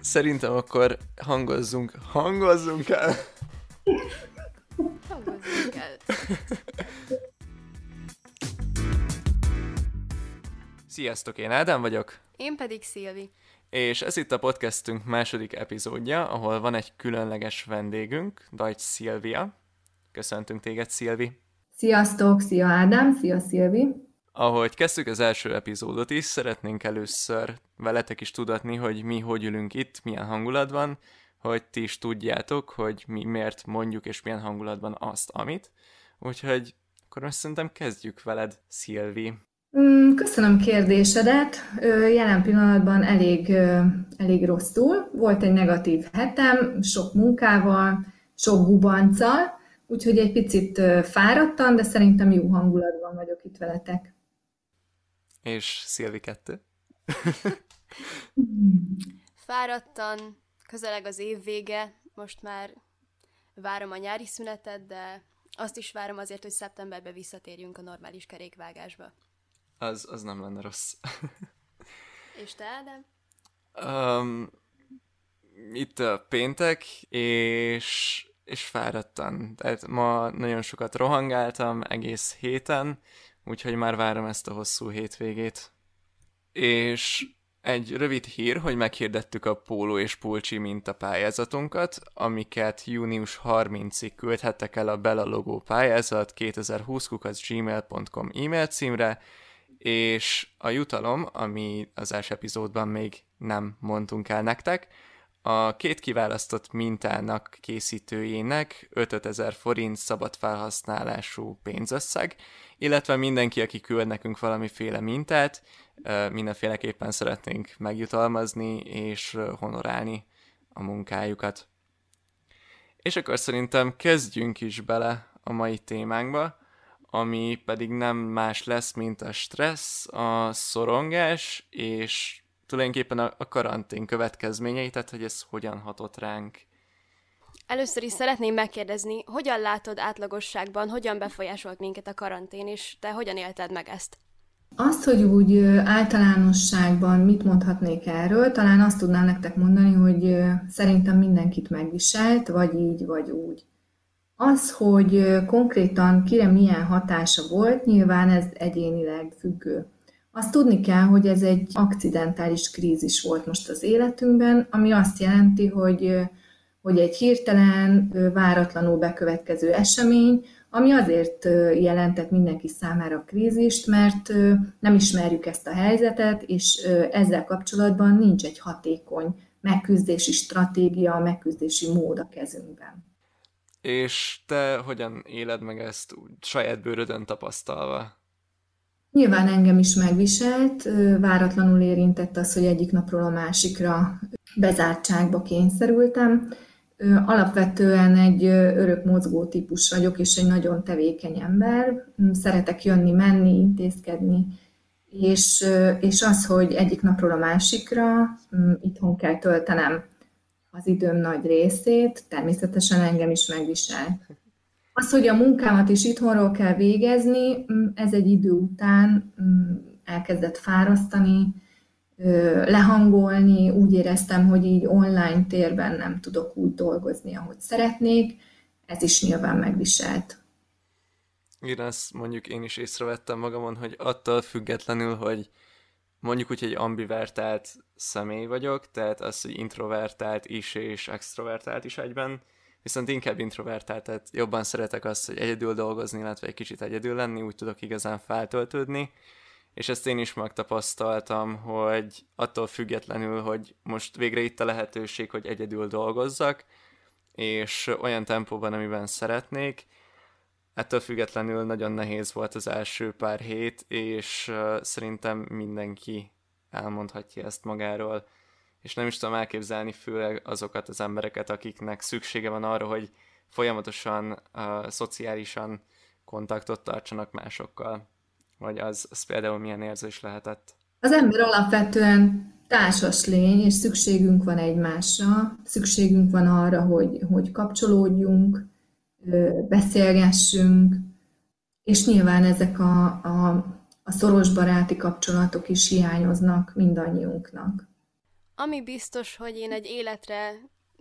szerintem akkor hangozzunk, hangozzunk el! Hangozzunk el. Sziasztok, én Ádám vagyok. Én pedig Szilvi. És ez itt a podcastünk második epizódja, ahol van egy különleges vendégünk, Dajcs Szilvia. Köszöntünk téged, Szilvi. Sziasztok, szia Ádám, szia Szilvi. Ahogy kezdtük az első epizódot is, szeretnénk először veletek is tudatni, hogy mi hogy ülünk itt, milyen hangulat van, hogy ti is tudjátok, hogy mi miért mondjuk és milyen hangulatban azt, amit. Úgyhogy akkor most szerintem kezdjük veled, Szilvi. Mm, köszönöm kérdésedet. Jelen pillanatban elég, elég rosszul. Volt egy negatív hetem, sok munkával, sok gubanccal, úgyhogy egy picit fáradtam, de szerintem jó hangulatban vagyok itt veletek. És Szilvi kettő. Fáradtan, közeleg az év vége, most már várom a nyári szünetet, de azt is várom azért, hogy szeptemberben visszatérjünk a normális kerékvágásba. Az, az nem lenne rossz. És te, Ádám? Um, itt a péntek, és, és fáradtan. Tehát ma nagyon sokat rohangáltam egész héten, úgyhogy már várom ezt a hosszú hétvégét. És egy rövid hír, hogy meghirdettük a póló és pulcsi mintapályázatunkat, amiket június 30-ig küldhettek el a Bella Logó pályázat 2020 gmail.com e-mail címre, és a jutalom, ami az első epizódban még nem mondtunk el nektek, a két kiválasztott mintának készítőjének 5000 forint szabad felhasználású pénzösszeg, illetve mindenki, aki küld nekünk valamiféle mintát, mindenféleképpen szeretnénk megjutalmazni és honorálni a munkájukat. És akkor szerintem kezdjünk is bele a mai témánkba, ami pedig nem más lesz, mint a stressz, a szorongás, és tulajdonképpen a, karantén következményei, tehát hogy ez hogyan hatott ránk. Először is szeretném megkérdezni, hogyan látod átlagosságban, hogyan befolyásolt minket a karantén, és te hogyan élted meg ezt? Azt, hogy úgy általánosságban mit mondhatnék erről, talán azt tudnám nektek mondani, hogy szerintem mindenkit megviselt, vagy így, vagy úgy. Az, hogy konkrétan kire milyen hatása volt, nyilván ez egyénileg függő. Azt tudni kell, hogy ez egy akcidentális krízis volt most az életünkben, ami azt jelenti, hogy, hogy egy hirtelen, váratlanul bekövetkező esemény, ami azért jelentett mindenki számára krízist, mert nem ismerjük ezt a helyzetet, és ezzel kapcsolatban nincs egy hatékony megküzdési stratégia, megküzdési mód a kezünkben. És te hogyan éled meg ezt úgy, saját bőrödön tapasztalva? Nyilván engem is megviselt, váratlanul érintett az, hogy egyik napról a másikra bezártságba kényszerültem. Alapvetően egy örök mozgó típus vagyok, és egy nagyon tevékeny ember. Szeretek jönni, menni, intézkedni, és, és az, hogy egyik napról a másikra itthon kell töltenem az időm nagy részét, természetesen engem is megvisel. Az, hogy a munkámat is itthonról kell végezni, ez egy idő után elkezdett fárasztani, lehangolni, úgy éreztem, hogy így online térben nem tudok úgy dolgozni, ahogy szeretnék, ez is nyilván megviselt. Igen, ezt mondjuk én is észrevettem magamon, hogy attól függetlenül, hogy mondjuk úgy, hogy ambivertált személy vagyok, tehát az, hogy introvertált is és extrovertált is egyben, viszont inkább introvertált, tehát jobban szeretek azt, hogy egyedül dolgozni, illetve egy kicsit egyedül lenni, úgy tudok igazán feltöltődni, és ezt én is megtapasztaltam, hogy attól függetlenül, hogy most végre itt a lehetőség, hogy egyedül dolgozzak, és olyan tempóban, amiben szeretnék, ettől függetlenül nagyon nehéz volt az első pár hét, és szerintem mindenki elmondhatja ezt magáról, és nem is tudom elképzelni főleg azokat az embereket, akiknek szüksége van arra, hogy folyamatosan uh, szociálisan kontaktot tartsanak másokkal. Vagy az, az például milyen érzés lehetett? Az ember alapvetően társas lény, és szükségünk van egymásra, szükségünk van arra, hogy, hogy kapcsolódjunk, beszélgessünk, és nyilván ezek a, a, a szoros baráti kapcsolatok is hiányoznak mindannyiunknak. Ami biztos, hogy én egy életre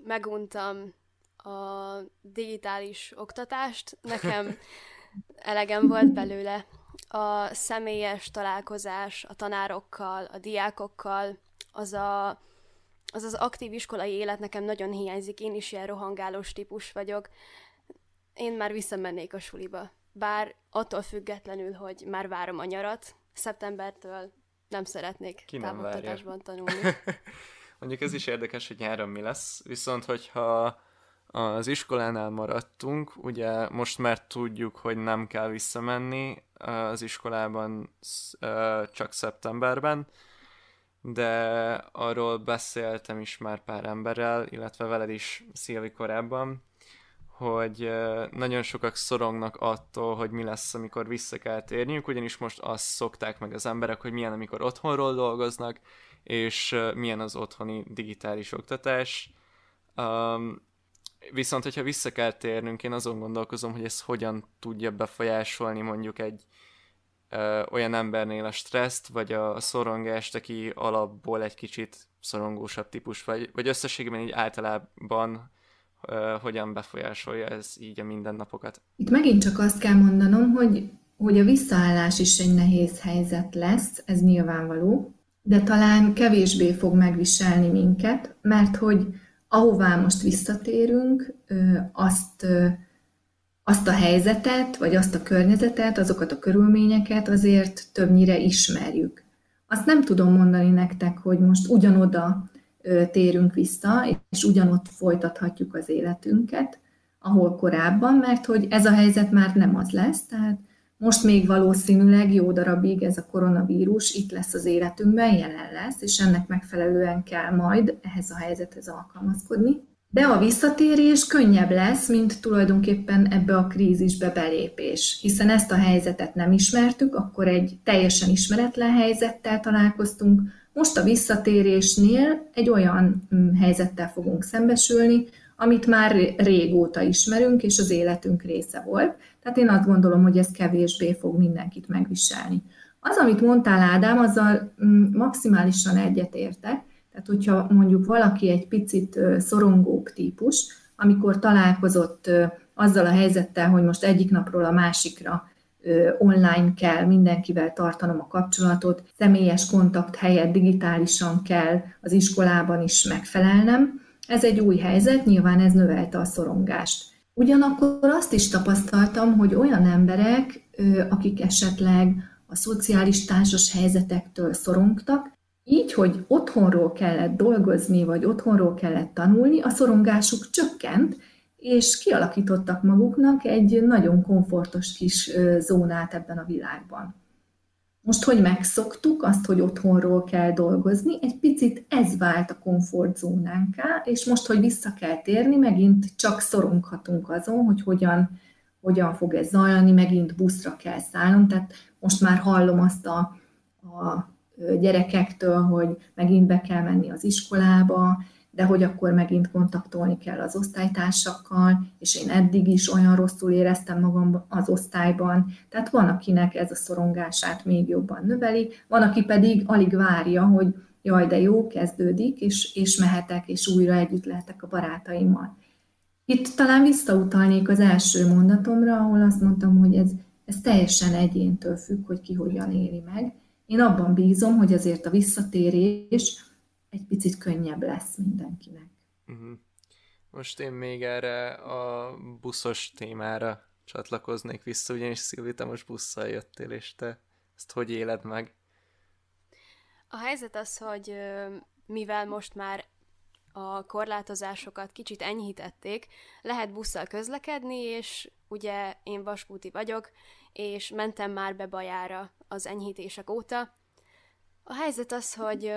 meguntam a digitális oktatást, nekem elegem volt belőle. A személyes találkozás a tanárokkal, a diákokkal, az a, az, az aktív iskolai élet nekem nagyon hiányzik, én is ilyen rohangálós típus vagyok. Én már visszamennék a suliba. Bár attól függetlenül, hogy már várom a nyarat, szeptembertől nem szeretnék Ki nem távoktatásban tanulni. Mondjuk ez is érdekes, hogy nyáron mi lesz, viszont hogyha az iskolánál maradtunk, ugye most már tudjuk, hogy nem kell visszamenni az iskolában csak szeptemberben, de arról beszéltem is már pár emberrel, illetve veled is Szilvi korábban, hogy nagyon sokak szorongnak attól, hogy mi lesz, amikor vissza kell térniük, ugyanis most azt szokták meg az emberek, hogy milyen, amikor otthonról dolgoznak, és milyen az otthoni digitális oktatás. Viszont, hogyha vissza kell térnünk, én azon gondolkozom, hogy ez hogyan tudja befolyásolni mondjuk egy ö, olyan embernél a stresszt, vagy a, szorongást, aki alapból egy kicsit szorongósabb típus, vagy, vagy összességében így általában ö, hogyan befolyásolja ez így a mindennapokat. Itt megint csak azt kell mondanom, hogy, hogy a visszaállás is egy nehéz helyzet lesz, ez nyilvánvaló, de talán kevésbé fog megviselni minket, mert hogy ahová most visszatérünk, azt, azt a helyzetet, vagy azt a környezetet, azokat a körülményeket azért többnyire ismerjük. Azt nem tudom mondani nektek, hogy most ugyanoda térünk vissza, és ugyanott folytathatjuk az életünket, ahol korábban, mert hogy ez a helyzet már nem az lesz, tehát most még valószínűleg jó darabig ez a koronavírus itt lesz az életünkben, jelen lesz, és ennek megfelelően kell majd ehhez a helyzethez alkalmazkodni. De a visszatérés könnyebb lesz, mint tulajdonképpen ebbe a krízisbe belépés, hiszen ezt a helyzetet nem ismertük, akkor egy teljesen ismeretlen helyzettel találkoztunk, most a visszatérésnél egy olyan mm, helyzettel fogunk szembesülni, amit már régóta ismerünk, és az életünk része volt. Tehát én azt gondolom, hogy ez kevésbé fog mindenkit megviselni. Az, amit mondtál, Ádám, azzal mm, maximálisan egyetértek. Tehát, hogyha mondjuk valaki egy picit szorongóbb típus, amikor találkozott azzal a helyzettel, hogy most egyik napról a másikra online kell mindenkivel tartanom a kapcsolatot, személyes kontakt helyett digitálisan kell az iskolában is megfelelnem, ez egy új helyzet, nyilván ez növelte a szorongást. Ugyanakkor azt is tapasztaltam, hogy olyan emberek, akik esetleg a szociális társas helyzetektől szorongtak, így, hogy otthonról kellett dolgozni, vagy otthonról kellett tanulni, a szorongásuk csökkent, és kialakítottak maguknak egy nagyon komfortos kis zónát ebben a világban. Most, hogy megszoktuk azt, hogy otthonról kell dolgozni, egy picit ez vált a komfortzónánká, és most, hogy vissza kell térni, megint csak szoronghatunk azon, hogy hogyan, hogyan fog ez zajlani, megint buszra kell szállnom, tehát most már hallom azt a, a gyerekektől, hogy megint be kell menni az iskolába, de hogy akkor megint kontaktolni kell az osztálytársakkal, és én eddig is olyan rosszul éreztem magam az osztályban. Tehát van, akinek ez a szorongását még jobban növeli, van, aki pedig alig várja, hogy jaj, de jó, kezdődik, és, és mehetek, és újra együtt lehetek a barátaimmal. Itt talán visszautalnék az első mondatomra, ahol azt mondtam, hogy ez, ez teljesen egyéntől függ, hogy ki hogyan éli meg. Én abban bízom, hogy azért a visszatérés egy picit könnyebb lesz mindenkinek. Uh-huh. Most én még erre a buszos témára csatlakoznék vissza, ugyanis Szilvi, te most busszal jöttél, és te ezt hogy éled meg? A helyzet az, hogy mivel most már a korlátozásokat kicsit enyhítették, lehet busszal közlekedni, és ugye én vaskúti vagyok, és mentem már be Bajára az enyhítések óta. A helyzet az, hogy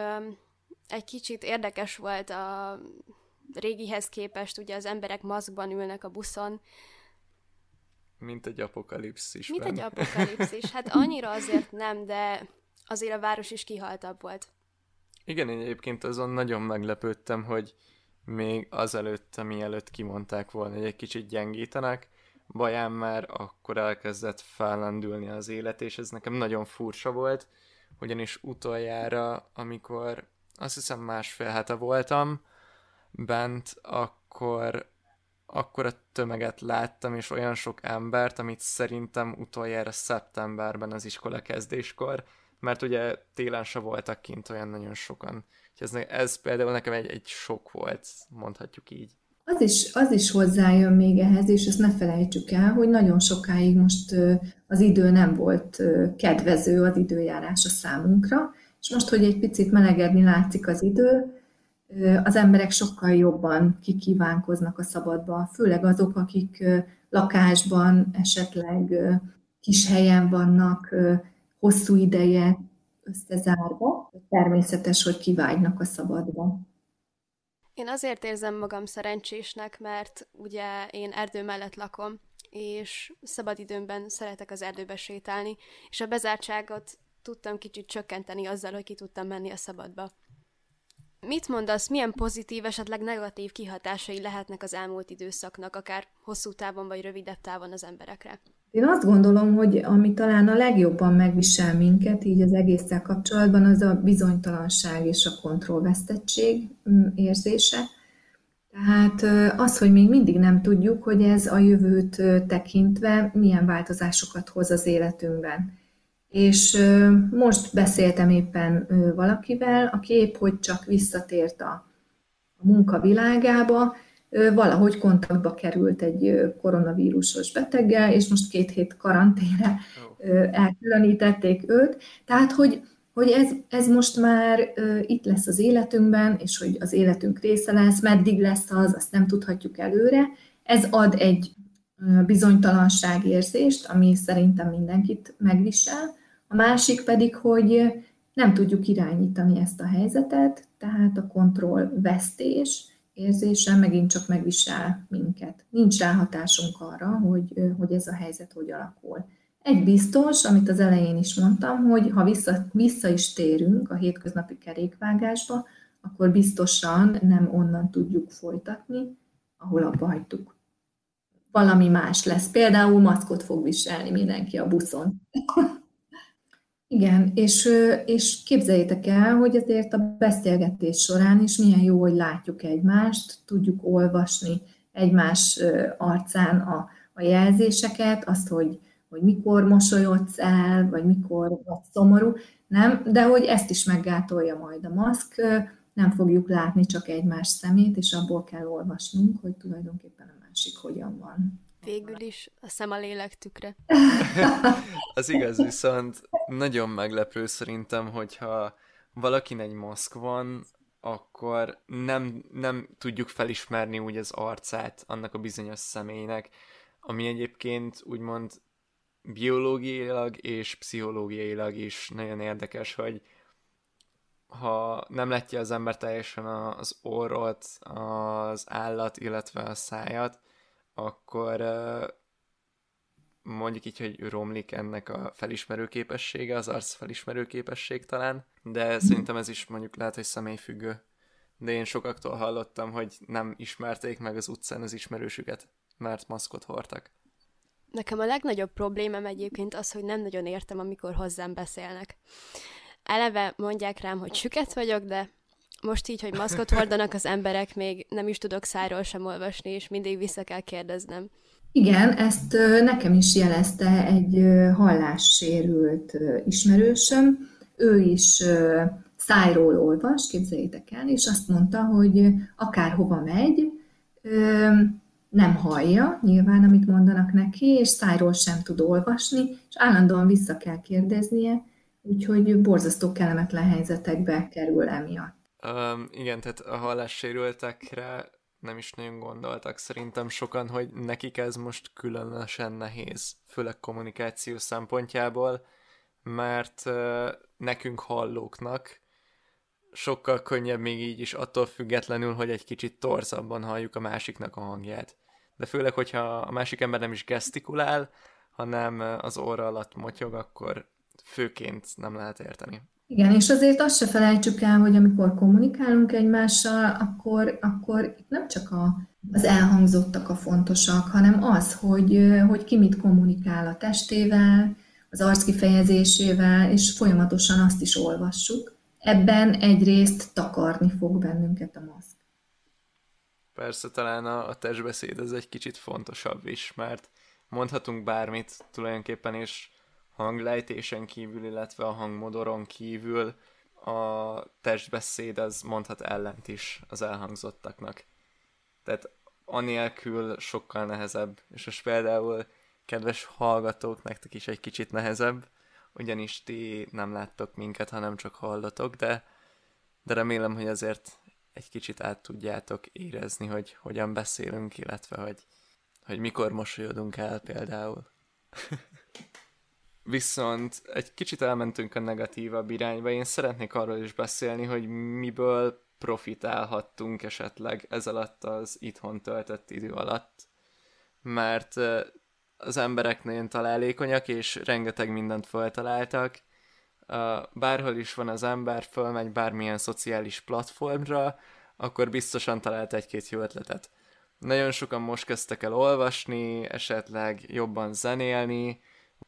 egy kicsit érdekes volt a régihez képest, ugye az emberek maszkban ülnek a buszon. Mint egy apokalipszis. Mint egy apokalipszis. Hát annyira azért nem, de azért a város is kihaltabb volt. Igen, én egyébként azon nagyon meglepődtem, hogy még azelőtt, mielőtt kimondták volna, hogy egy kicsit gyengítenek, baján már akkor elkezdett fellendülni az élet, és ez nekem nagyon furcsa volt, ugyanis utoljára, amikor azt hiszem másfél hete voltam bent, akkor akkor a tömeget láttam, és olyan sok embert, amit szerintem utoljára szeptemberben az iskola kezdéskor, mert ugye télen se voltak kint olyan nagyon sokan. Ez, ez például nekem egy, egy sok volt, mondhatjuk így. Az is, az is hozzájön még ehhez, és ezt ne felejtsük el, hogy nagyon sokáig most az idő nem volt kedvező az időjárás a számunkra, és most, hogy egy picit melegedni látszik az idő, az emberek sokkal jobban kikívánkoznak a szabadba, főleg azok, akik lakásban, esetleg kis helyen vannak, hosszú ideje összezárva. Természetes, hogy kivágynak a szabadba. Én azért érzem magam szerencsésnek, mert ugye én erdő mellett lakom, és szabadidőmben szeretek az erdőbe sétálni, és a bezártságot tudtam kicsit csökkenteni azzal, hogy ki tudtam menni a szabadba. Mit mondasz, milyen pozitív, esetleg negatív kihatásai lehetnek az elmúlt időszaknak, akár hosszú távon vagy rövidebb távon az emberekre? Én azt gondolom, hogy ami talán a legjobban megvisel minket, így az egésszel kapcsolatban, az a bizonytalanság és a kontrollvesztettség mm, érzése. Tehát az, hogy még mindig nem tudjuk, hogy ez a jövőt tekintve milyen változásokat hoz az életünkben. És most beszéltem éppen valakivel, aki épp hogy csak visszatért a munka világába, valahogy kontaktba került egy koronavírusos beteggel, és most két hét karanténre elkülönítették őt. Tehát, hogy, hogy ez, ez most már itt lesz az életünkben, és hogy az életünk része lesz, meddig lesz az, azt nem tudhatjuk előre. Ez ad egy bizonytalanságérzést, ami szerintem mindenkit megvisel. A másik pedig, hogy nem tudjuk irányítani ezt a helyzetet, tehát a kontrollvesztés érzése megint csak megvisel minket. Nincs ráhatásunk arra, hogy, hogy ez a helyzet hogy alakul. Egy biztos, amit az elején is mondtam, hogy ha vissza, vissza is térünk a hétköznapi kerékvágásba, akkor biztosan nem onnan tudjuk folytatni, ahol abba hagytuk. Valami más lesz. Például maszkot fog viselni mindenki a buszon. Igen, és, és képzeljétek el, hogy azért a beszélgetés során is milyen jó, hogy látjuk egymást, tudjuk olvasni egymás arcán a, a jelzéseket, azt, hogy, hogy mikor mosolyodsz el, vagy mikor vagy szomorú, nem, de hogy ezt is meggátolja majd a maszk, nem fogjuk látni csak egymás szemét, és abból kell olvasnunk, hogy tulajdonképpen a másik hogyan van. Végül is a szem a lélek tükre. az igaz, viszont nagyon meglepő szerintem, hogyha valakin egy maszk van, akkor nem, nem tudjuk felismerni úgy az arcát annak a bizonyos személynek, ami egyébként úgymond biológiailag és pszichológiailag is nagyon érdekes, hogy ha nem látja az ember teljesen az orrot, az állat, illetve a szájat, akkor mondjuk így, hogy romlik ennek a felismerő képessége, az arc felismerő képesség talán, de szerintem ez is mondjuk lehet, hogy személyfüggő. De én sokaktól hallottam, hogy nem ismerték meg az utcán az ismerősüket, mert maszkot hordtak. Nekem a legnagyobb problémám egyébként az, hogy nem nagyon értem, amikor hozzám beszélnek. Eleve mondják rám, hogy süket vagyok, de most így, hogy maszkot hordanak az emberek, még nem is tudok száról sem olvasni, és mindig vissza kell kérdeznem. Igen, ezt nekem is jelezte egy hallássérült ismerősöm. Ő is szájról olvas, képzeljétek el, és azt mondta, hogy akárhova megy, nem hallja nyilván, amit mondanak neki, és szájról sem tud olvasni, és állandóan vissza kell kérdeznie, úgyhogy borzasztó kellemetlen helyzetekbe kerül emiatt. Um, igen, tehát a hallássérültekre nem is nagyon gondoltak szerintem sokan, hogy nekik ez most különösen nehéz, főleg kommunikáció szempontjából, mert uh, nekünk hallóknak sokkal könnyebb még így is attól függetlenül, hogy egy kicsit torzabban halljuk a másiknak a hangját. De főleg, hogyha a másik ember nem is gesztikulál, hanem az óra alatt motyog, akkor főként nem lehet érteni. Igen, és azért azt se felejtsük el, hogy amikor kommunikálunk egymással, akkor, akkor nem csak a, az elhangzottak a fontosak, hanem az, hogy, hogy ki mit kommunikál a testével, az arckifejezésével, és folyamatosan azt is olvassuk. ebben egyrészt takarni fog bennünket a maszk. Persze talán a, a testbeszéd ez egy kicsit fontosabb is, mert mondhatunk bármit tulajdonképpen, és hanglejtésen kívül, illetve a hangmodoron kívül a testbeszéd az mondhat ellent is az elhangzottaknak. Tehát anélkül sokkal nehezebb, és most például kedves hallgatók, nektek is egy kicsit nehezebb, ugyanis ti nem láttok minket, hanem csak hallatok, de, de remélem, hogy azért egy kicsit át tudjátok érezni, hogy hogyan beszélünk, illetve hogy, hogy mikor mosolyodunk el például. Viszont egy kicsit elmentünk a negatívabb irányba. Én szeretnék arról is beszélni, hogy miből profitálhattunk esetleg ez alatt az itthon töltött idő alatt. Mert az emberek nagyon találékonyak, és rengeteg mindent feltaláltak. Bárhol is van az ember, fölmegy bármilyen szociális platformra, akkor biztosan talált egy-két jó ötletet. Nagyon sokan most kezdtek el olvasni, esetleg jobban zenélni,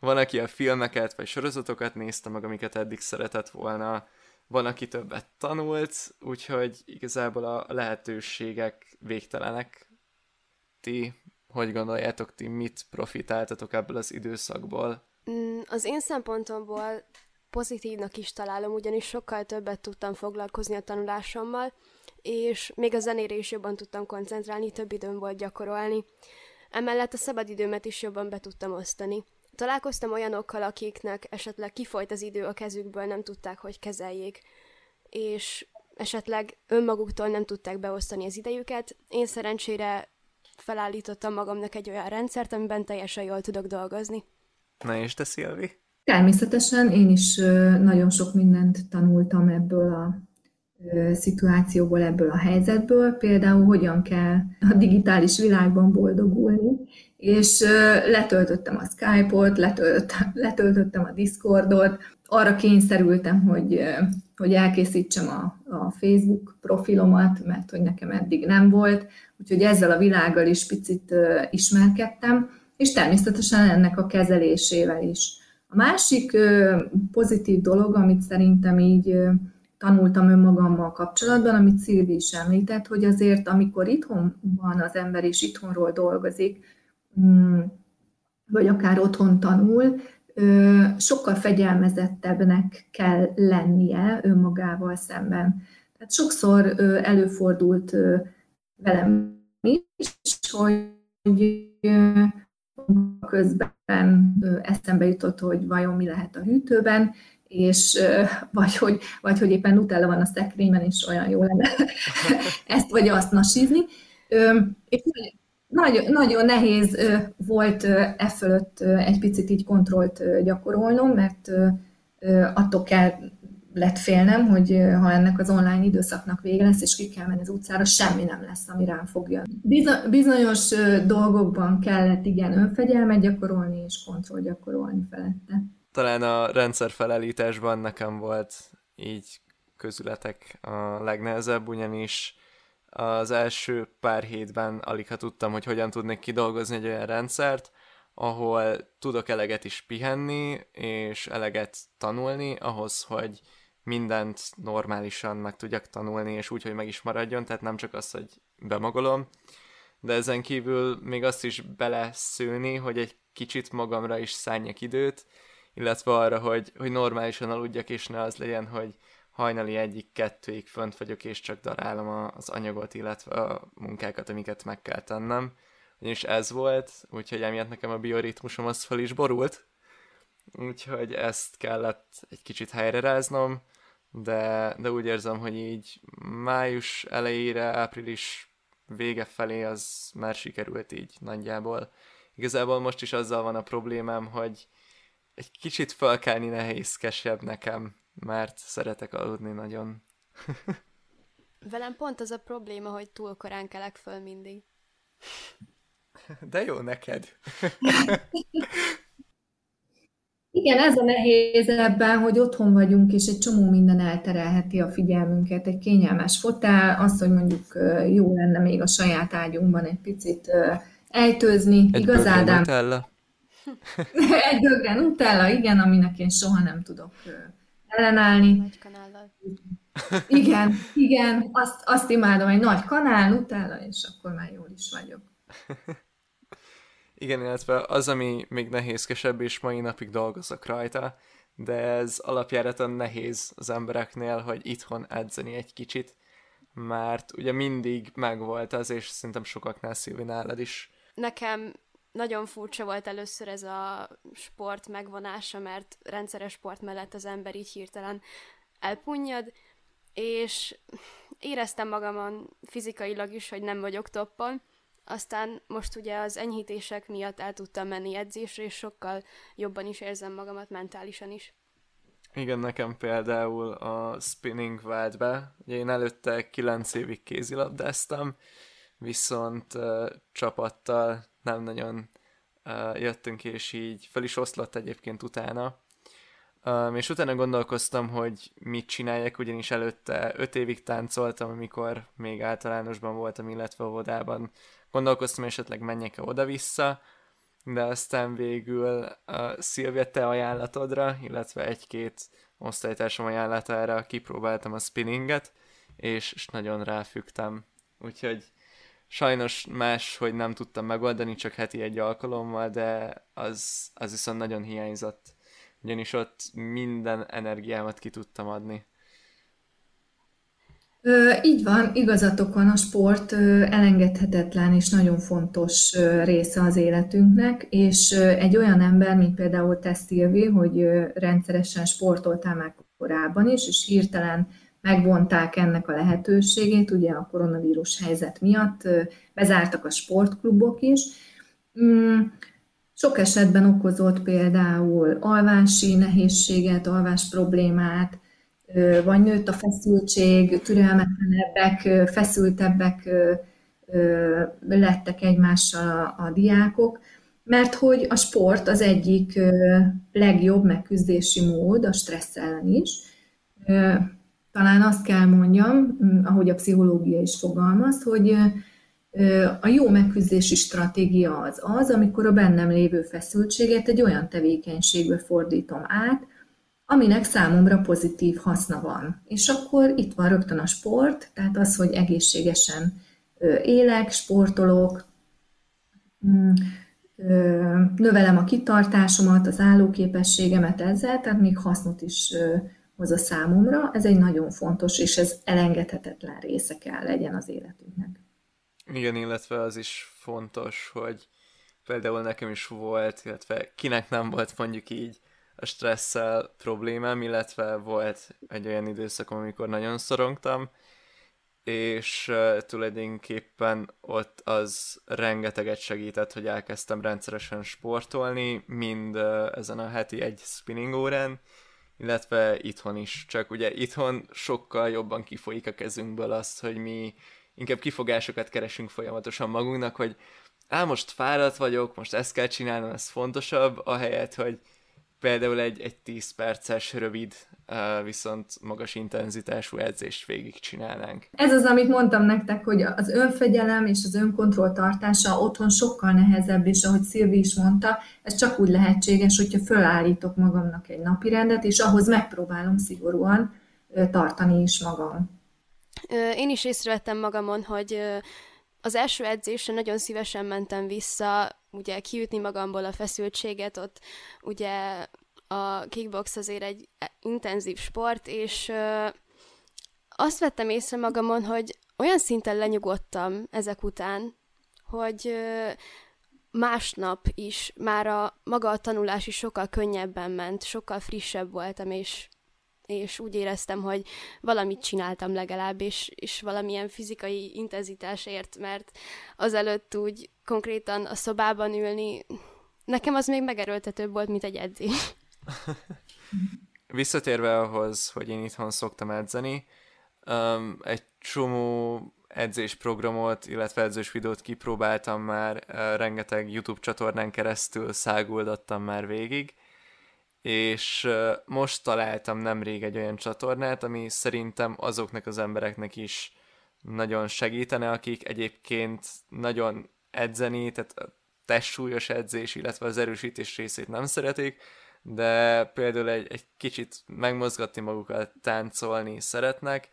van, aki a filmeket vagy sorozatokat nézte meg, amiket eddig szeretett volna, van, aki többet tanult, úgyhogy igazából a lehetőségek végtelenek. Ti, hogy gondoljátok, ti mit profitáltatok ebből az időszakból? Mm, az én szempontomból pozitívnak is találom, ugyanis sokkal többet tudtam foglalkozni a tanulásommal, és még a zenére is jobban tudtam koncentrálni, több időm volt gyakorolni. Emellett a szabadidőmet is jobban be tudtam osztani. Találkoztam olyanokkal, akiknek esetleg kifolyt az idő a kezükből, nem tudták, hogy kezeljék, és esetleg önmaguktól nem tudták beosztani az idejüket. Én szerencsére felállítottam magamnak egy olyan rendszert, amiben teljesen jól tudok dolgozni. Na és te, Szilvi? Természetesen én is nagyon sok mindent tanultam ebből a szituációból, ebből a helyzetből, például hogyan kell a digitális világban boldogulni, és letöltöttem a Skype-ot, letöltöttem, letöltöttem a Discordot, arra kényszerültem, hogy, hogy elkészítsem a, a Facebook profilomat, mert hogy nekem eddig nem volt, úgyhogy ezzel a világgal is picit ismerkedtem, és természetesen ennek a kezelésével is. A másik pozitív dolog, amit szerintem így tanultam önmagammal kapcsolatban, amit Szilvi is említett, hogy azért, amikor itthon van az ember és itthonról dolgozik, mm, vagy akár otthon tanul, sokkal fegyelmezettebbnek kell lennie önmagával szemben. Tehát sokszor előfordult velem is, hogy közben eszembe jutott, hogy vajon mi lehet a hűtőben, és vagy hogy, vagy hogy éppen Nutella van a szekrényben, és olyan jó lenne ezt vagy azt nasízni. És nagyon, nagyon nehéz volt e fölött egy picit így kontrollt gyakorolnom, mert attól kell lett félnem, hogy ha ennek az online időszaknak vége lesz, és ki kell menni az utcára, semmi nem lesz, ami rám fog jönni. Bizonyos dolgokban kellett igen önfegyelmet gyakorolni, és kontroll gyakorolni felette talán a rendszer felállításban nekem volt így közületek a legnehezebb, ugyanis az első pár hétben alig ha tudtam, hogy hogyan tudnék kidolgozni egy olyan rendszert, ahol tudok eleget is pihenni, és eleget tanulni, ahhoz, hogy mindent normálisan meg tudjak tanulni, és úgy, hogy meg is maradjon, tehát nem csak az, hogy bemagolom, de ezen kívül még azt is beleszülni, hogy egy kicsit magamra is szálljak időt, illetve arra, hogy, hogy normálisan aludjak, és ne az legyen, hogy hajnali egyik, kettőig fönt vagyok, és csak darálom az anyagot, illetve a munkákat, amiket meg kell tennem. Ugyanis ez volt, úgyhogy emiatt nekem a bioritmusom az fel is borult. Úgyhogy ezt kellett egy kicsit helyreráznom, de, de úgy érzem, hogy így május elejére, április vége felé az már sikerült így nagyjából. Igazából most is azzal van a problémám, hogy egy kicsit fölkelni nehézkesebb nekem, mert szeretek aludni nagyon. Velem pont az a probléma, hogy túl korán kelek föl mindig. De jó neked. Igen, ez a nehéz ebben, hogy otthon vagyunk, és egy csomó minden elterelheti a figyelmünket. Egy kényelmes fotel, az, hogy mondjuk jó lenne még a saját ágyunkban egy picit ejtőzni. Egy Igaz, Ádám? Egy bögre Nutella, igen, aminek én soha nem tudok ellenállni. Nagy kanállal. Igen, igen, azt, azt imádom, egy nagy kanál utána, és akkor már jól is vagyok. Igen, illetve az, ami még nehézkesebb, és mai napig dolgozok rajta, de ez alapjáraton nehéz az embereknél, hogy itthon edzeni egy kicsit, mert ugye mindig megvolt az, és szerintem sokaknál Szilvi nálad is. Nekem nagyon furcsa volt először ez a sport megvonása, mert rendszeres sport mellett az ember így hirtelen elpunnyad, és éreztem magamon fizikailag is, hogy nem vagyok toppon, aztán most ugye az enyhítések miatt el tudtam menni edzésre, és sokkal jobban is érzem magamat mentálisan is. Igen, nekem például a spinning vált be. Ugye én előtte 9 évig kézilabdáztam, viszont uh, csapattal nem nagyon uh, jöttünk, és így fel is oszlott egyébként utána. Um, és utána gondolkoztam, hogy mit csináljak, ugyanis előtte 5 évig táncoltam, amikor még általánosban voltam, illetve óvodában. Gondolkoztam, esetleg menjek-e oda-vissza, de aztán végül a Szilvia te ajánlatodra, illetve egy-két osztálytársam ajánlatára kipróbáltam a spinninget, és nagyon ráfügtem. Úgyhogy sajnos más, hogy nem tudtam megoldani, csak heti egy alkalommal, de az, az viszont nagyon hiányzott. Ugyanis ott minden energiámat ki tudtam adni. Így van, igazatok van, a sport elengedhetetlen és nagyon fontos része az életünknek, és egy olyan ember, mint például te, Szilvi, hogy rendszeresen sportoltál már korábban is, és hirtelen megvonták ennek a lehetőségét, ugye a koronavírus helyzet miatt, bezártak a sportklubok is. Mm, sok esetben okozott például alvási nehézséget, alvás problémát, vagy nőtt a feszültség, türelmetlenebbek, feszültebbek lettek egymással a, a diákok, mert hogy a sport az egyik legjobb megküzdési mód a stressz ellen is. Talán azt kell mondjam, ahogy a pszichológia is fogalmaz, hogy a jó megküzdési stratégia az az, amikor a bennem lévő feszültséget egy olyan tevékenységbe fordítom át, aminek számomra pozitív haszna van. És akkor itt van rögtön a sport, tehát az, hogy egészségesen élek, sportolok, mm, növelem a kitartásomat, az állóképességemet ezzel, tehát még hasznot is hoz a számomra. Ez egy nagyon fontos, és ez elengedhetetlen része kell legyen az életünknek. Igen, illetve az is fontos, hogy például nekem is volt, illetve kinek nem volt mondjuk így a stresszel problémám, illetve volt egy olyan időszakom, amikor nagyon szorongtam, és tulajdonképpen ott az rengeteget segített, hogy elkezdtem rendszeresen sportolni, mind ezen a heti egy spinning órán, illetve itthon is. Csak ugye itthon sokkal jobban kifolyik a kezünkből azt, hogy mi inkább kifogásokat keresünk folyamatosan magunknak, hogy á, most fáradt vagyok, most ezt kell csinálnom, ez fontosabb, ahelyett, hogy például egy, egy 10 perces rövid, viszont magas intenzitású edzést végig csinálnánk. Ez az, amit mondtam nektek, hogy az önfegyelem és az önkontroll tartása otthon sokkal nehezebb, és ahogy Szilvi is mondta, ez csak úgy lehetséges, hogyha fölállítok magamnak egy napirendet, és ahhoz megpróbálom szigorúan tartani is magam. Én is észrevettem magamon, hogy az első edzésre nagyon szívesen mentem vissza, ugye kiütni magamból a feszültséget, ott ugye a kickbox azért egy intenzív sport, és azt vettem észre magamon, hogy olyan szinten lenyugodtam ezek után, hogy másnap is már a maga a tanulás is sokkal könnyebben ment, sokkal frissebb voltam, és és úgy éreztem, hogy valamit csináltam legalább, és, és valamilyen fizikai intenzitásért, mert azelőtt úgy konkrétan a szobában ülni, nekem az még megerőltetőbb volt, mint egy edzés. Visszatérve ahhoz, hogy én itthon szoktam edzeni, um, egy csomó edzésprogramot, illetve edzős videót kipróbáltam már, uh, rengeteg YouTube csatornán keresztül száguldattam már végig, és most találtam nemrég egy olyan csatornát, ami szerintem azoknak az embereknek is nagyon segítene, akik egyébként nagyon edzeni, tehát a testsúlyos edzés, illetve az erősítés részét nem szeretik, de például egy, egy kicsit megmozgatni magukat, táncolni szeretnek.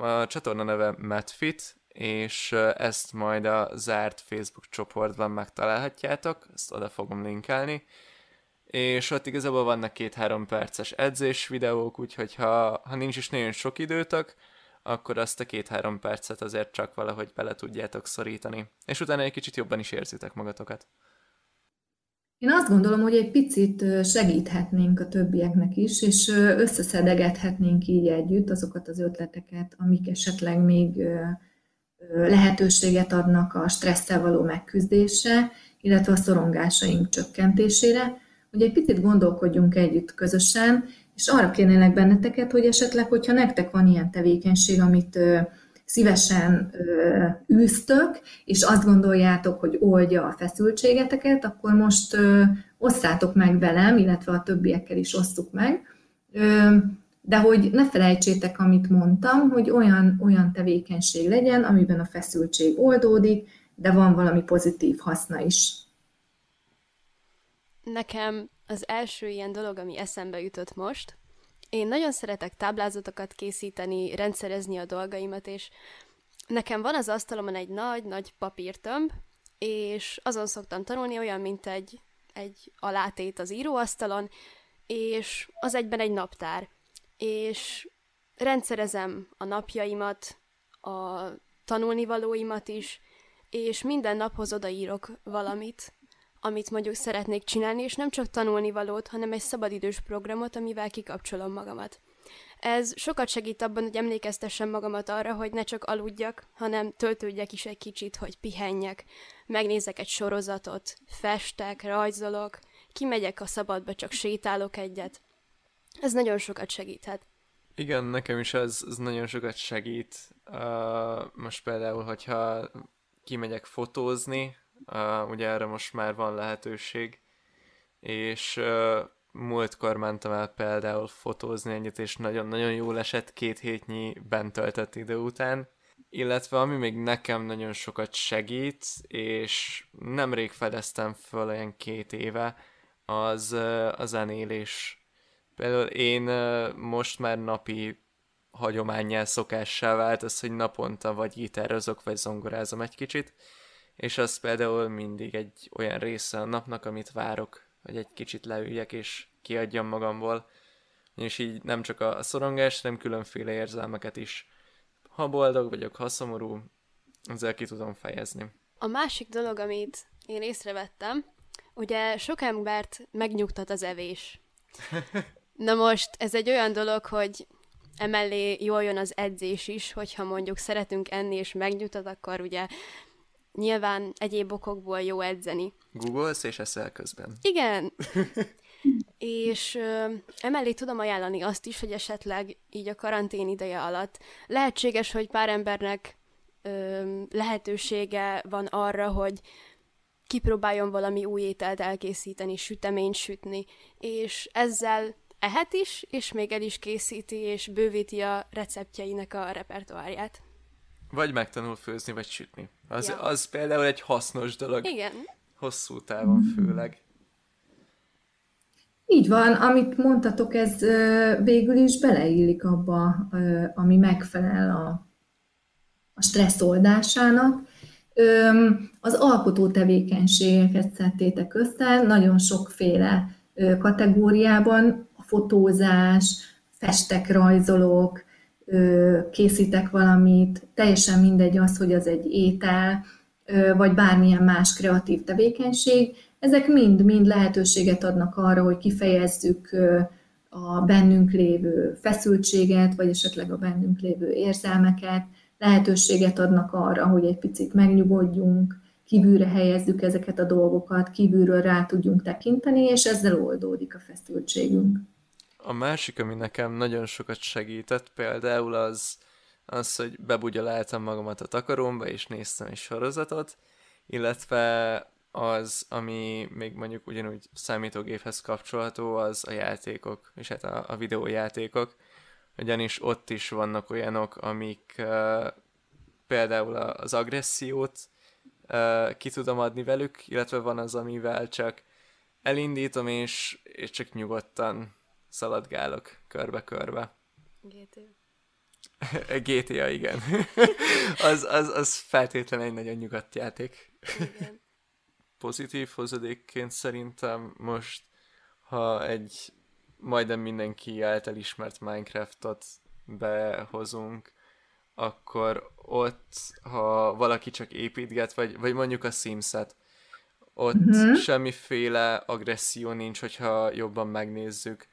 A csatorna neve Medfit, és ezt majd a zárt Facebook csoportban megtalálhatjátok, ezt oda fogom linkelni. És ott igazából vannak két-három perces edzés videók, úgyhogy ha, ha nincs is nagyon sok időtök, akkor azt a két-három percet azért csak valahogy bele tudjátok szorítani. És utána egy kicsit jobban is érzitek magatokat. Én azt gondolom, hogy egy picit segíthetnénk a többieknek is, és összeszedegethetnénk így együtt azokat az ötleteket, amik esetleg még lehetőséget adnak a stresszel való megküzdésre, illetve a szorongásaink csökkentésére, hogy egy picit gondolkodjunk együtt közösen, és arra kérnélek benneteket, hogy esetleg, hogyha nektek van ilyen tevékenység, amit szívesen űztök, és azt gondoljátok, hogy oldja a feszültségeteket, akkor most osszátok meg velem, illetve a többiekkel is osszuk meg. De hogy ne felejtsétek, amit mondtam, hogy olyan, olyan tevékenység legyen, amiben a feszültség oldódik, de van valami pozitív haszna is. Nekem az első ilyen dolog, ami eszembe jutott most, én nagyon szeretek táblázatokat készíteni, rendszerezni a dolgaimat, és nekem van az asztalomon egy nagy-nagy papírtömb, és azon szoktam tanulni olyan, mint egy, egy alátét az íróasztalon, és az egyben egy naptár. És rendszerezem a napjaimat, a tanulnivalóimat is, és minden naphoz odaírok valamit, amit mondjuk szeretnék csinálni, és nem csak tanulni valót, hanem egy szabadidős programot, amivel kikapcsolom magamat. Ez sokat segít abban, hogy emlékeztessem magamat arra, hogy ne csak aludjak, hanem töltődjek is egy kicsit, hogy pihenjek, megnézek egy sorozatot, festek, rajzolok, kimegyek a szabadba, csak sétálok egyet. Ez nagyon sokat segíthet. Igen, nekem is ez, ez nagyon sokat segít. Uh, most például, hogyha kimegyek fotózni, Uh, ugye erre most már van lehetőség, és uh, múltkor mentem el például fotózni egyet, és nagyon-nagyon jól esett két hétnyi bent töltött idő után. Illetve ami még nekem nagyon sokat segít, és nemrég fedeztem föl olyan két éve, az a zenélés. Például én most már napi hagyományjá szokássá vált az, hogy naponta vagy gitározok, vagy zongorázom egy kicsit, és az például mindig egy olyan része a napnak, amit várok, hogy egy kicsit leüljek és kiadjam magamból, és így nem csak a szorongás, hanem különféle érzelmeket is. Ha boldog vagyok, ha szomorú, ezzel ki tudom fejezni. A másik dolog, amit én észrevettem, ugye sok embert megnyugtat az evés. Na most, ez egy olyan dolog, hogy emellé jól jön az edzés is, hogyha mondjuk szeretünk enni és megnyugtat, akkor ugye nyilván egyéb okokból jó edzeni. Googolsz és eszel közben. Igen. és ö, emellé tudom ajánlani azt is, hogy esetleg így a karantén ideje alatt lehetséges, hogy pár embernek ö, lehetősége van arra, hogy kipróbáljon valami új ételt elkészíteni, süteményt sütni, és ezzel ehet is, és még el is készíti, és bővíti a receptjeinek a repertoárját. Vagy megtanul főzni, vagy sütni. Az, ja. az például egy hasznos dolog. Igen. Hosszú távon főleg. Így van, amit mondtatok, ez végül is beleillik abba, ami megfelel a, a stressz oldásának. Az alkotó tevékenységeket szedtétek össze, nagyon sokféle kategóriában, a fotózás, festek, rajzolók, készítek valamit, teljesen mindegy az, hogy az egy étel, vagy bármilyen más kreatív tevékenység, ezek mind-mind lehetőséget adnak arra, hogy kifejezzük a bennünk lévő feszültséget, vagy esetleg a bennünk lévő érzelmeket, lehetőséget adnak arra, hogy egy picit megnyugodjunk, kívülre helyezzük ezeket a dolgokat, kívülről rá tudjunk tekinteni, és ezzel oldódik a feszültségünk. A másik, ami nekem nagyon sokat segített például az, az, hogy bebugyoláltam magamat a takarómba, és néztem egy sorozatot, illetve az, ami még mondjuk ugyanúgy számítógéphez kapcsolható, az a játékok, és hát a, a videójátékok, ugyanis ott is vannak olyanok, amik uh, például az agressziót uh, ki tudom adni velük, illetve van az, amivel csak elindítom, és, és csak nyugodtan szaladgálok körbe-körbe. GTA. GTA, igen. az, az, az feltétlenül egy nagyon nyugodt játék. Igen. Pozitív hozadékként szerintem most, ha egy majdnem mindenki által ismert Minecraftot behozunk, akkor ott, ha valaki csak építget, vagy, vagy mondjuk a Sims-et, ott uh-huh. semmiféle agresszió nincs, hogyha jobban megnézzük.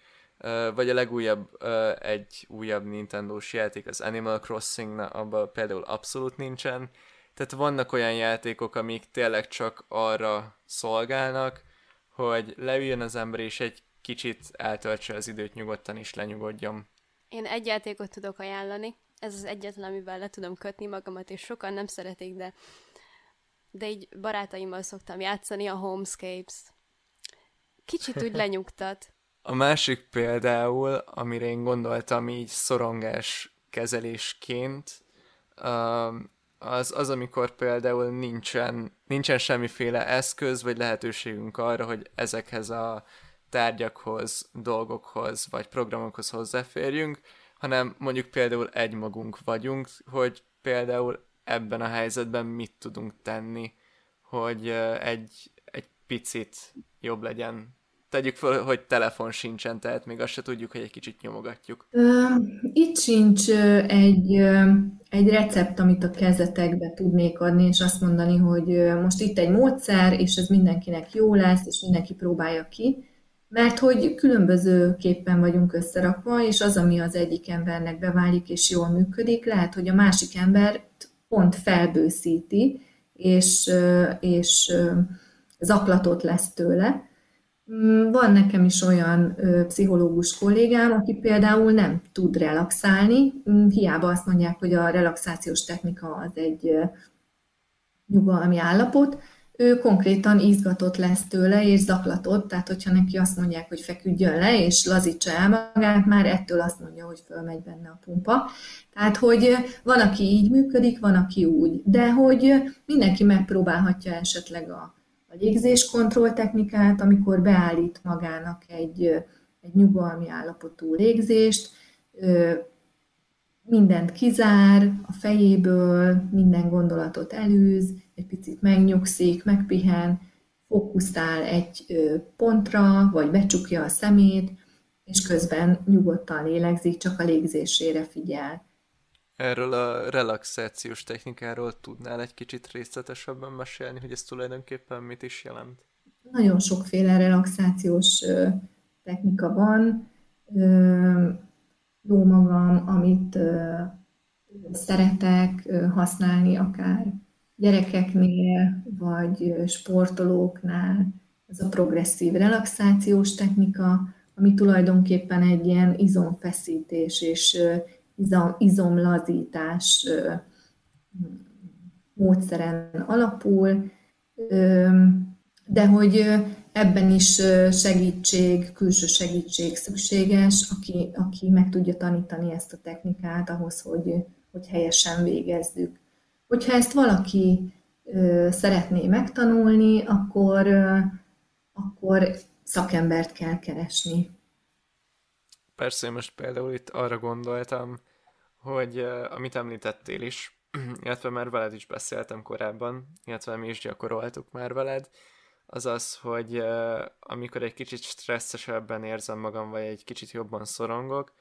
Vagy a legújabb, egy újabb Nintendo-s játék, az Animal Crossing, abban például abszolút nincsen. Tehát vannak olyan játékok, amik tényleg csak arra szolgálnak, hogy leüljön az ember és egy kicsit eltöltse az időt nyugodtan is lenyugodjon. Én egy játékot tudok ajánlani, ez az egyetlen, amivel le tudom kötni magamat, és sokan nem szeretik, de, de így barátaimmal szoktam játszani a Homescapes. Kicsit úgy lenyugtat. A másik például, amire én gondoltam így szorongás kezelésként, um, az, az, amikor például nincsen, nincsen semmiféle eszköz vagy lehetőségünk arra, hogy ezekhez a tárgyakhoz, dolgokhoz vagy programokhoz hozzáférjünk, hanem mondjuk például egymagunk vagyunk, hogy például ebben a helyzetben mit tudunk tenni, hogy egy, egy picit jobb legyen. Tegyük fel, hogy telefon sincsen, tehát még azt se tudjuk, hogy egy kicsit nyomogatjuk. Itt sincs egy, egy recept, amit a kezetekbe tudnék adni, és azt mondani, hogy most itt egy módszer, és ez mindenkinek jó lesz, és mindenki próbálja ki mert hogy különbözőképpen vagyunk összerakva, és az, ami az egyik embernek beválik és jól működik, lehet, hogy a másik embert pont felbőszíti, és, és zaklatott lesz tőle. Mm, van nekem is olyan pszichológus kollégám, aki például nem tud relaxálni, mm, hiába azt mondják, hogy a relaxációs technika az egy nyugalmi állapot, ő konkrétan izgatott lesz tőle, és zaklatott, tehát hogyha neki azt mondják, hogy feküdjön le, és lazítsa el magát, már ettől azt mondja, hogy fölmegy benne a pumpa. Tehát, hogy van, aki így működik, van, aki úgy, de hogy mindenki megpróbálhatja esetleg a, a légzéskontroll technikát, amikor beállít magának egy, egy nyugalmi állapotú légzést, mindent kizár a fejéből, minden gondolatot elűz, egy picit megnyugszik, megpihen, fókuszál egy pontra, vagy becsukja a szemét, és közben nyugodtan lélegzik, csak a légzésére figyel. Erről a relaxációs technikáról tudnál egy kicsit részletesebben mesélni, hogy ez tulajdonképpen mit is jelent? Nagyon sokféle relaxációs technika van. Jó magam, amit szeretek használni, akár gyerekeknél, vagy sportolóknál, ez a progresszív relaxációs technika, ami tulajdonképpen egy ilyen izomfeszítés és izom, izomlazítás módszeren alapul, de hogy ebben is segítség, külső segítség szükséges, aki, aki meg tudja tanítani ezt a technikát ahhoz, hogy, hogy helyesen végezzük. Hogyha ezt valaki szeretné megtanulni, akkor, akkor szakembert kell keresni. Persze, most például itt arra gondoltam, hogy amit említettél is, illetve már veled is beszéltem korábban, illetve mi is gyakoroltuk már veled, az az, hogy amikor egy kicsit stresszesebben érzem magam, vagy egy kicsit jobban szorongok,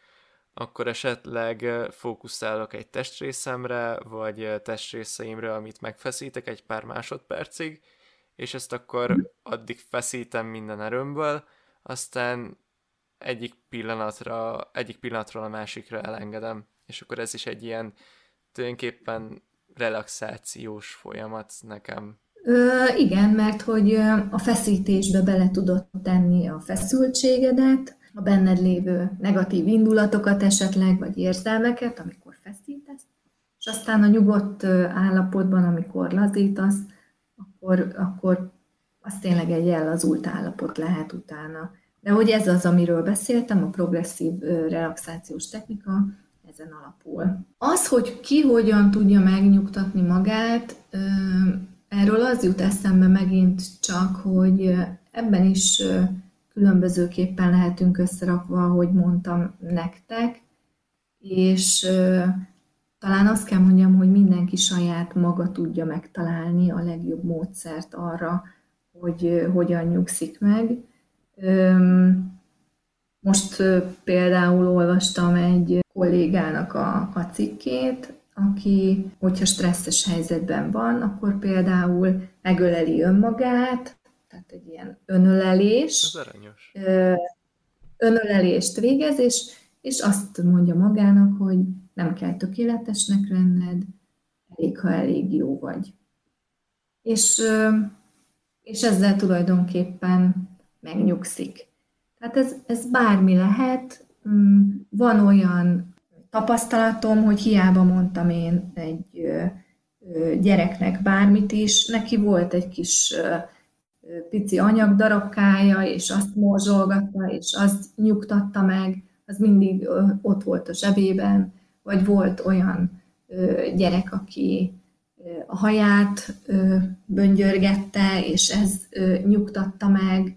akkor esetleg fókuszálok egy testrészemre, vagy testrészeimre, amit megfeszítek egy pár másodpercig, és ezt akkor addig feszítem minden erőmből, aztán egyik pillanatra, egyik pillanatról a másikra elengedem, és akkor ez is egy ilyen tulajdonképpen relaxációs folyamat nekem. Ö, igen, mert hogy a feszítésbe bele tudod tenni a feszültségedet, a benned lévő negatív indulatokat esetleg, vagy érzelmeket, amikor feszítesz, és aztán a nyugodt állapotban, amikor lazítasz, akkor, akkor az tényleg egy ellazult állapot lehet utána. De hogy ez az, amiről beszéltem, a progresszív relaxációs technika, ezen alapul. Az, hogy ki hogyan tudja megnyugtatni magát, erről az jut eszembe megint csak, hogy ebben is különbözőképpen lehetünk összerakva, ahogy mondtam nektek, és talán azt kell mondjam, hogy mindenki saját maga tudja megtalálni a legjobb módszert arra, hogy hogyan nyugszik meg. Most például olvastam egy kollégának a, a cikkét, aki, hogyha stresszes helyzetben van, akkor például megöleli önmagát, tehát egy ilyen önölelés. Ez aranyos. Önölelést végez, és, és azt mondja magának, hogy nem kell tökéletesnek lenned, elég, ha elég jó vagy. És, és ezzel tulajdonképpen megnyugszik. Tehát ez, ez bármi lehet. Mm, van olyan tapasztalatom, hogy hiába mondtam én egy gyereknek bármit is, neki volt egy kis pici anyagdarabkája, és azt morzsolgatta, és azt nyugtatta meg, az mindig ott volt a zsebében, vagy volt olyan gyerek, aki a haját böngyörgette, és ez nyugtatta meg.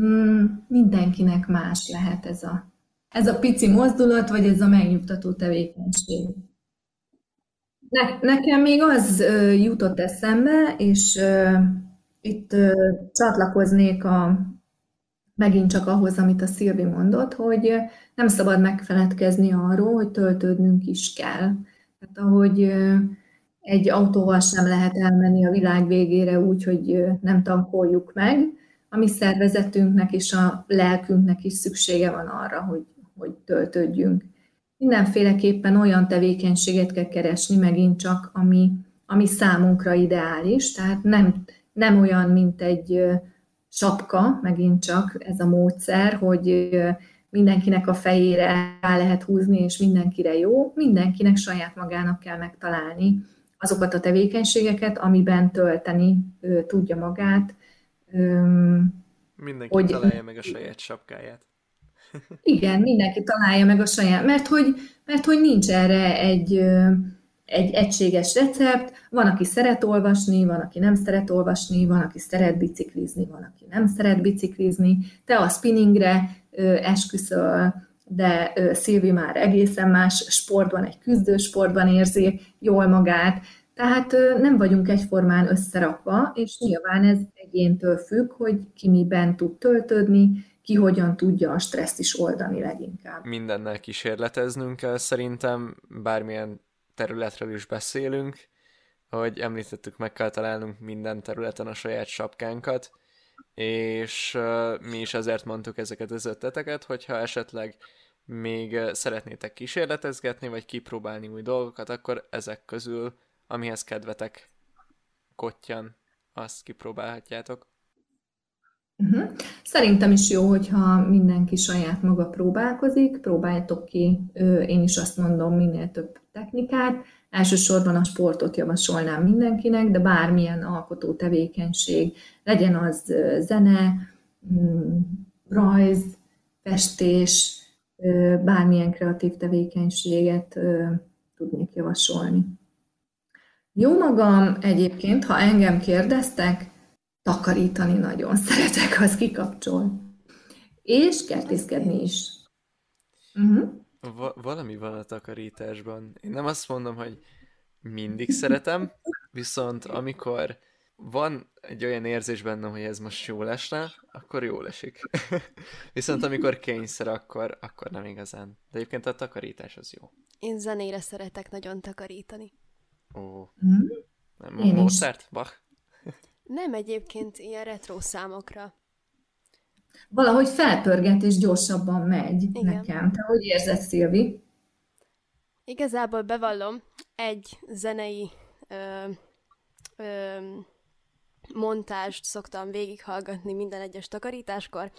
Mm, mindenkinek más lehet ez a, ez a pici mozdulat, vagy ez a megnyugtató tevékenység. Ne, nekem még az jutott eszembe, és itt csatlakoznék a, megint csak ahhoz, amit a Szilvi mondott, hogy nem szabad megfeledkezni arról, hogy töltődnünk is kell. Tehát ahogy egy autóval sem lehet elmenni a világ végére úgy, hogy nem tankoljuk meg, a mi szervezetünknek és a lelkünknek is szüksége van arra, hogy, hogy töltődjünk. Mindenféleképpen olyan tevékenységet kell keresni megint csak, ami, ami számunkra ideális, tehát nem, nem olyan, mint egy sapka, megint csak ez a módszer, hogy mindenkinek a fejére rá lehet húzni, és mindenkire jó, mindenkinek saját magának kell megtalálni azokat a tevékenységeket, amiben tölteni tudja magát. Mindenki hogy... találja meg a saját sapkáját. Igen, mindenki találja meg a saját, mert hogy, mert hogy nincs erre egy, egy egységes recept, van, aki szeret olvasni, van, aki nem szeret olvasni, van, aki szeret biciklizni, van, aki nem szeret biciklizni, te a spinningre esküszöl, de Szilvi már egészen más sportban, egy küzdősportban érzi jól magát, tehát nem vagyunk egyformán összerakva, és nyilván ez egyéntől függ, hogy ki miben tud töltődni, ki hogyan tudja a stresszt is oldani leginkább. Mindennel kísérleteznünk kell szerintem, bármilyen területről is beszélünk, ahogy említettük, meg kell találnunk minden területen a saját sapkánkat, és mi is ezért mondtuk ezeket az ötleteket, hogyha esetleg még szeretnétek kísérletezgetni, vagy kipróbálni új dolgokat, akkor ezek közül, amihez kedvetek kottyan, azt kipróbálhatjátok. Uh-huh. Szerintem is jó, hogyha mindenki saját maga próbálkozik, próbáljátok ki, én is azt mondom, minél több technikát. Elsősorban a sportot javasolnám mindenkinek, de bármilyen alkotó tevékenység, legyen az zene, mm, rajz, festés, bármilyen kreatív tevékenységet tudnék javasolni. Jó magam egyébként, ha engem kérdeztek, takarítani nagyon szeretek, az kikapcsol. És kertészkedni is. Uh-huh. Va- valami van a takarításban. Én nem azt mondom, hogy mindig szeretem, viszont amikor van egy olyan érzés bennem, hogy ez most jó lesne, akkor jó esik. viszont amikor kényszer, akkor, akkor nem igazán. De egyébként a takarítás az jó. Én zenére szeretek nagyon takarítani. Ó. Mm. Nem, Mozart? Bach? Nem egyébként ilyen retro számokra. Valahogy felpörget és gyorsabban megy Igen. nekem. Te hogy érzed, Szilvi? Igazából bevallom, egy zenei ö, ö, montást szoktam végighallgatni minden egyes takarításkor.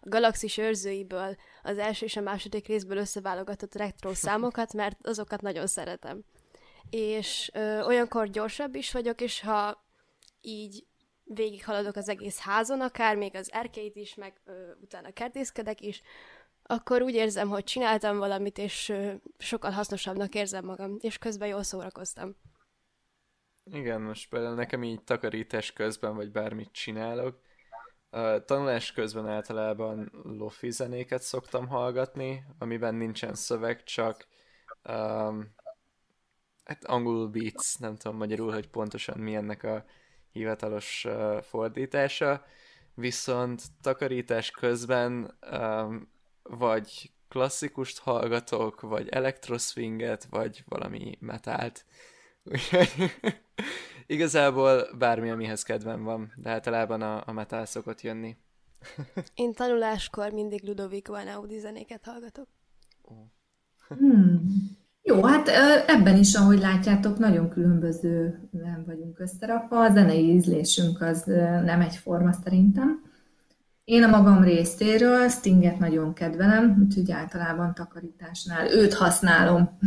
A Galaxis őrzőiből az első és a második részből összeválogatott retro számokat, mert azokat nagyon szeretem. És ö, olyankor gyorsabb is vagyok, és ha így végighaladok az egész házon, akár még az erkélyt is, meg ö, utána kertészkedek is, akkor úgy érzem, hogy csináltam valamit, és ö, sokkal hasznosabbnak érzem magam, és közben jól szórakoztam. Igen, most például nekem így takarítás közben, vagy bármit csinálok, A tanulás közben általában lofi zenéket szoktam hallgatni, amiben nincsen szöveg, csak um, hát angolul beats, nem tudom magyarul, hogy pontosan mi ennek a hivatalos uh, fordítása, viszont takarítás közben um, vagy klasszikust hallgatok, vagy elektroszwinget, vagy valami metált. Úgyhogy igazából bármi, amihez kedvem van, de általában a, a metal szokott jönni. Én tanuláskor mindig Ludovico Einaudi zenéket hallgatok. Hmm. Jó, hát ebben is, ahogy látjátok, nagyon különböző nem vagyunk összerakva. A zenei ízlésünk az nem egyforma szerintem. Én a magam részéről Stinget nagyon kedvelem, úgyhogy általában takarításnál őt használom.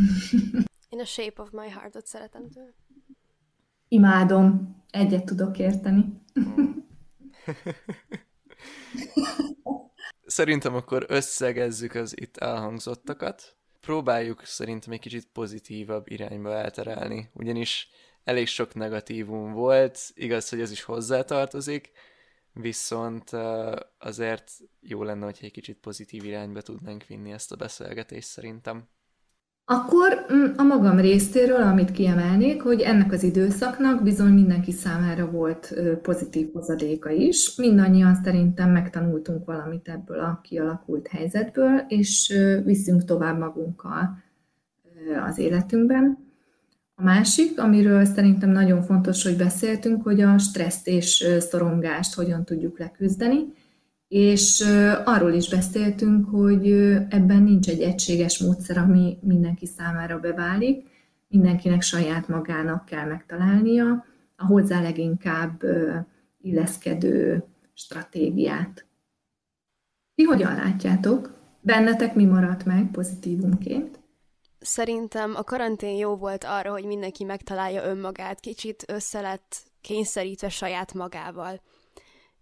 Én a Shape of My Heart-ot szeretem tőle. Imádom, egyet tudok érteni. Szerintem akkor összegezzük az itt elhangzottakat. Próbáljuk szerintem egy kicsit pozitívabb irányba elterelni, ugyanis elég sok negatívum volt, igaz, hogy ez is hozzátartozik, viszont azért jó lenne, hogy egy kicsit pozitív irányba tudnánk vinni ezt a beszélgetést szerintem. Akkor mm, a magam részéről, amit kiemelnék, hogy ennek az időszaknak bizony mindenki számára volt pozitív hozadéka is. Mindannyian szerintem megtanultunk valamit ebből a kialakult helyzetből, és viszünk tovább magunkkal az életünkben. A másik, amiről szerintem nagyon fontos, hogy beszéltünk, hogy a stresszt és szorongást hogyan tudjuk leküzdeni, és arról is beszéltünk, hogy ebben nincs egy egységes módszer, ami mindenki számára beválik, mindenkinek saját magának kell megtalálnia a hozzá leginkább illeszkedő stratégiát. Ti hogyan látjátok? Bennetek mi maradt meg pozitívumként? Szerintem a karantén jó volt arra, hogy mindenki megtalálja önmagát, kicsit össze lett kényszerítve saját magával.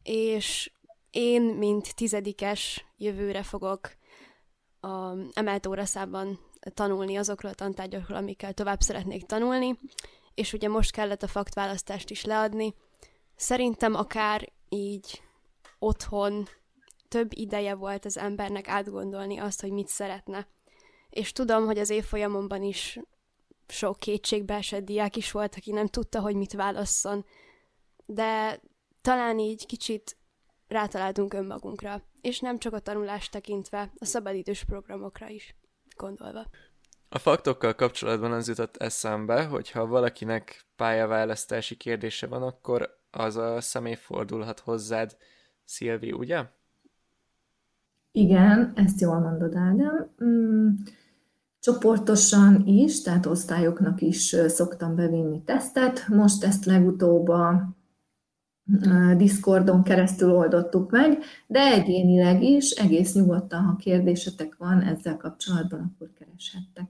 És én, mint tizedikes, jövőre fogok a emelt óraszában tanulni azokról a tantárgyakról, amikkel tovább szeretnék tanulni, és ugye most kellett a faktválasztást is leadni. Szerintem akár így otthon több ideje volt az embernek átgondolni azt, hogy mit szeretne. És tudom, hogy az évfolyamomban is sok kétségbeesett diák is volt, aki nem tudta, hogy mit válasszon, de talán így kicsit rátaláltunk önmagunkra, és nem csak a tanulást tekintve, a szabadidős programokra is gondolva. A faktokkal kapcsolatban az jutott eszembe, hogy ha valakinek pályaválasztási kérdése van, akkor az a személy fordulhat hozzád, Szilvi, ugye? Igen, ezt jól mondod, Ádám. Mm, csoportosan is, tehát osztályoknak is szoktam bevinni tesztet. Most ezt legutóbb a Discordon keresztül oldottuk meg, de egyénileg is egész nyugodtan, ha kérdésetek van ezzel kapcsolatban, akkor kereshettek.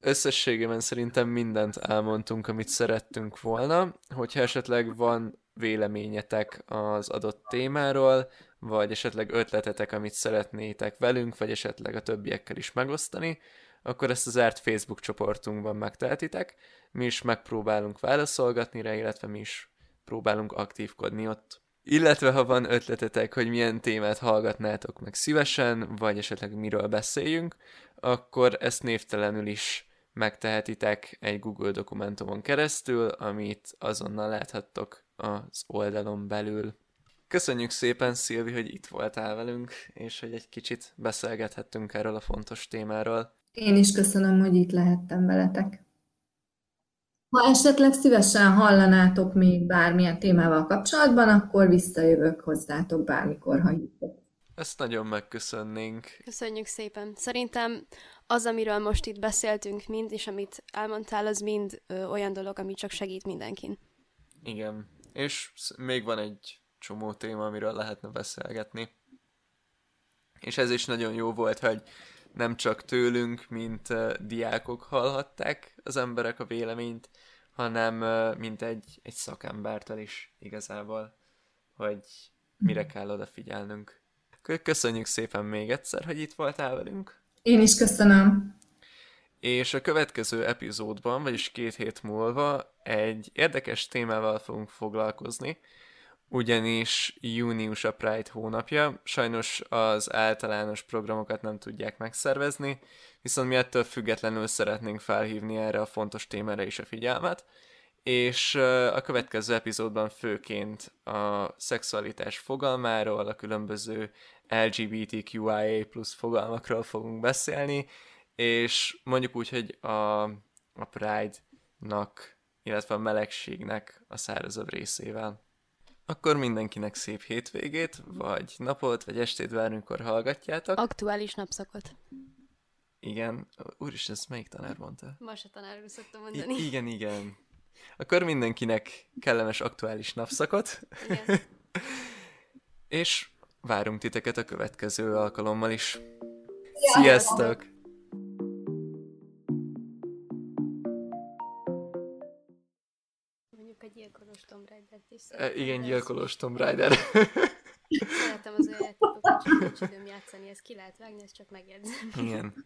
Összességében szerintem mindent elmondtunk, amit szerettünk volna. Hogyha esetleg van véleményetek az adott témáról, vagy esetleg ötletetek, amit szeretnétek velünk, vagy esetleg a többiekkel is megosztani, akkor ezt az árt Facebook csoportunkban megtehetitek. Mi is megpróbálunk válaszolgatni rá, illetve mi is próbálunk aktívkodni ott. Illetve ha van ötletetek, hogy milyen témát hallgatnátok meg szívesen, vagy esetleg miről beszéljünk, akkor ezt névtelenül is megtehetitek egy Google dokumentumon keresztül, amit azonnal láthattok az oldalon belül. Köszönjük szépen, Szilvi, hogy itt voltál velünk, és hogy egy kicsit beszélgethettünk erről a fontos témáról. Én is köszönöm, hogy itt lehettem veletek. Ha esetleg szívesen hallanátok még bármilyen témával kapcsolatban, akkor visszajövök hozzátok bármikor, ha hívtok. Ezt nagyon megköszönnénk. Köszönjük szépen. Szerintem az, amiről most itt beszéltünk mind, és amit elmondtál, az mind ö, olyan dolog, ami csak segít mindenkin. Igen. És még van egy csomó téma, amiről lehetne beszélgetni. És ez is nagyon jó volt, hogy nem csak tőlünk, mint uh, diákok hallhatták az emberek a véleményt, hanem uh, mint egy, egy szakembertől is igazából, hogy mire kell odafigyelnünk. Köszönjük szépen még egyszer, hogy itt voltál velünk. Én is köszönöm. És a következő epizódban, vagyis két hét múlva egy érdekes témával fogunk foglalkozni, ugyanis június a Pride hónapja, sajnos az általános programokat nem tudják megszervezni, viszont mi ettől függetlenül szeretnénk felhívni erre a fontos témára is a figyelmet, és a következő epizódban főként a szexualitás fogalmáról, a különböző LGBTQIA plusz fogalmakról fogunk beszélni, és mondjuk úgy, hogy a, a Pride-nak, illetve a melegségnek a szárazabb részével. Akkor mindenkinek szép hétvégét, vagy napot, vagy estét bármikor hallgatjátok. Aktuális napszakot. Igen. Úristen, ezt melyik tanár mondta? Masa tanárul szoktam mondani. I- igen, igen. Akkor mindenkinek kellemes aktuális napszakot. Igen. És várunk titeket a következő alkalommal is. Sziasztok! Is E, szeretem, igen, gyilkolós Tomb Raider. Szeretem az olyan játékokat, csak nincs időm játszani, ezt ki lehet vágni, ezt csak megjegyzem. igen.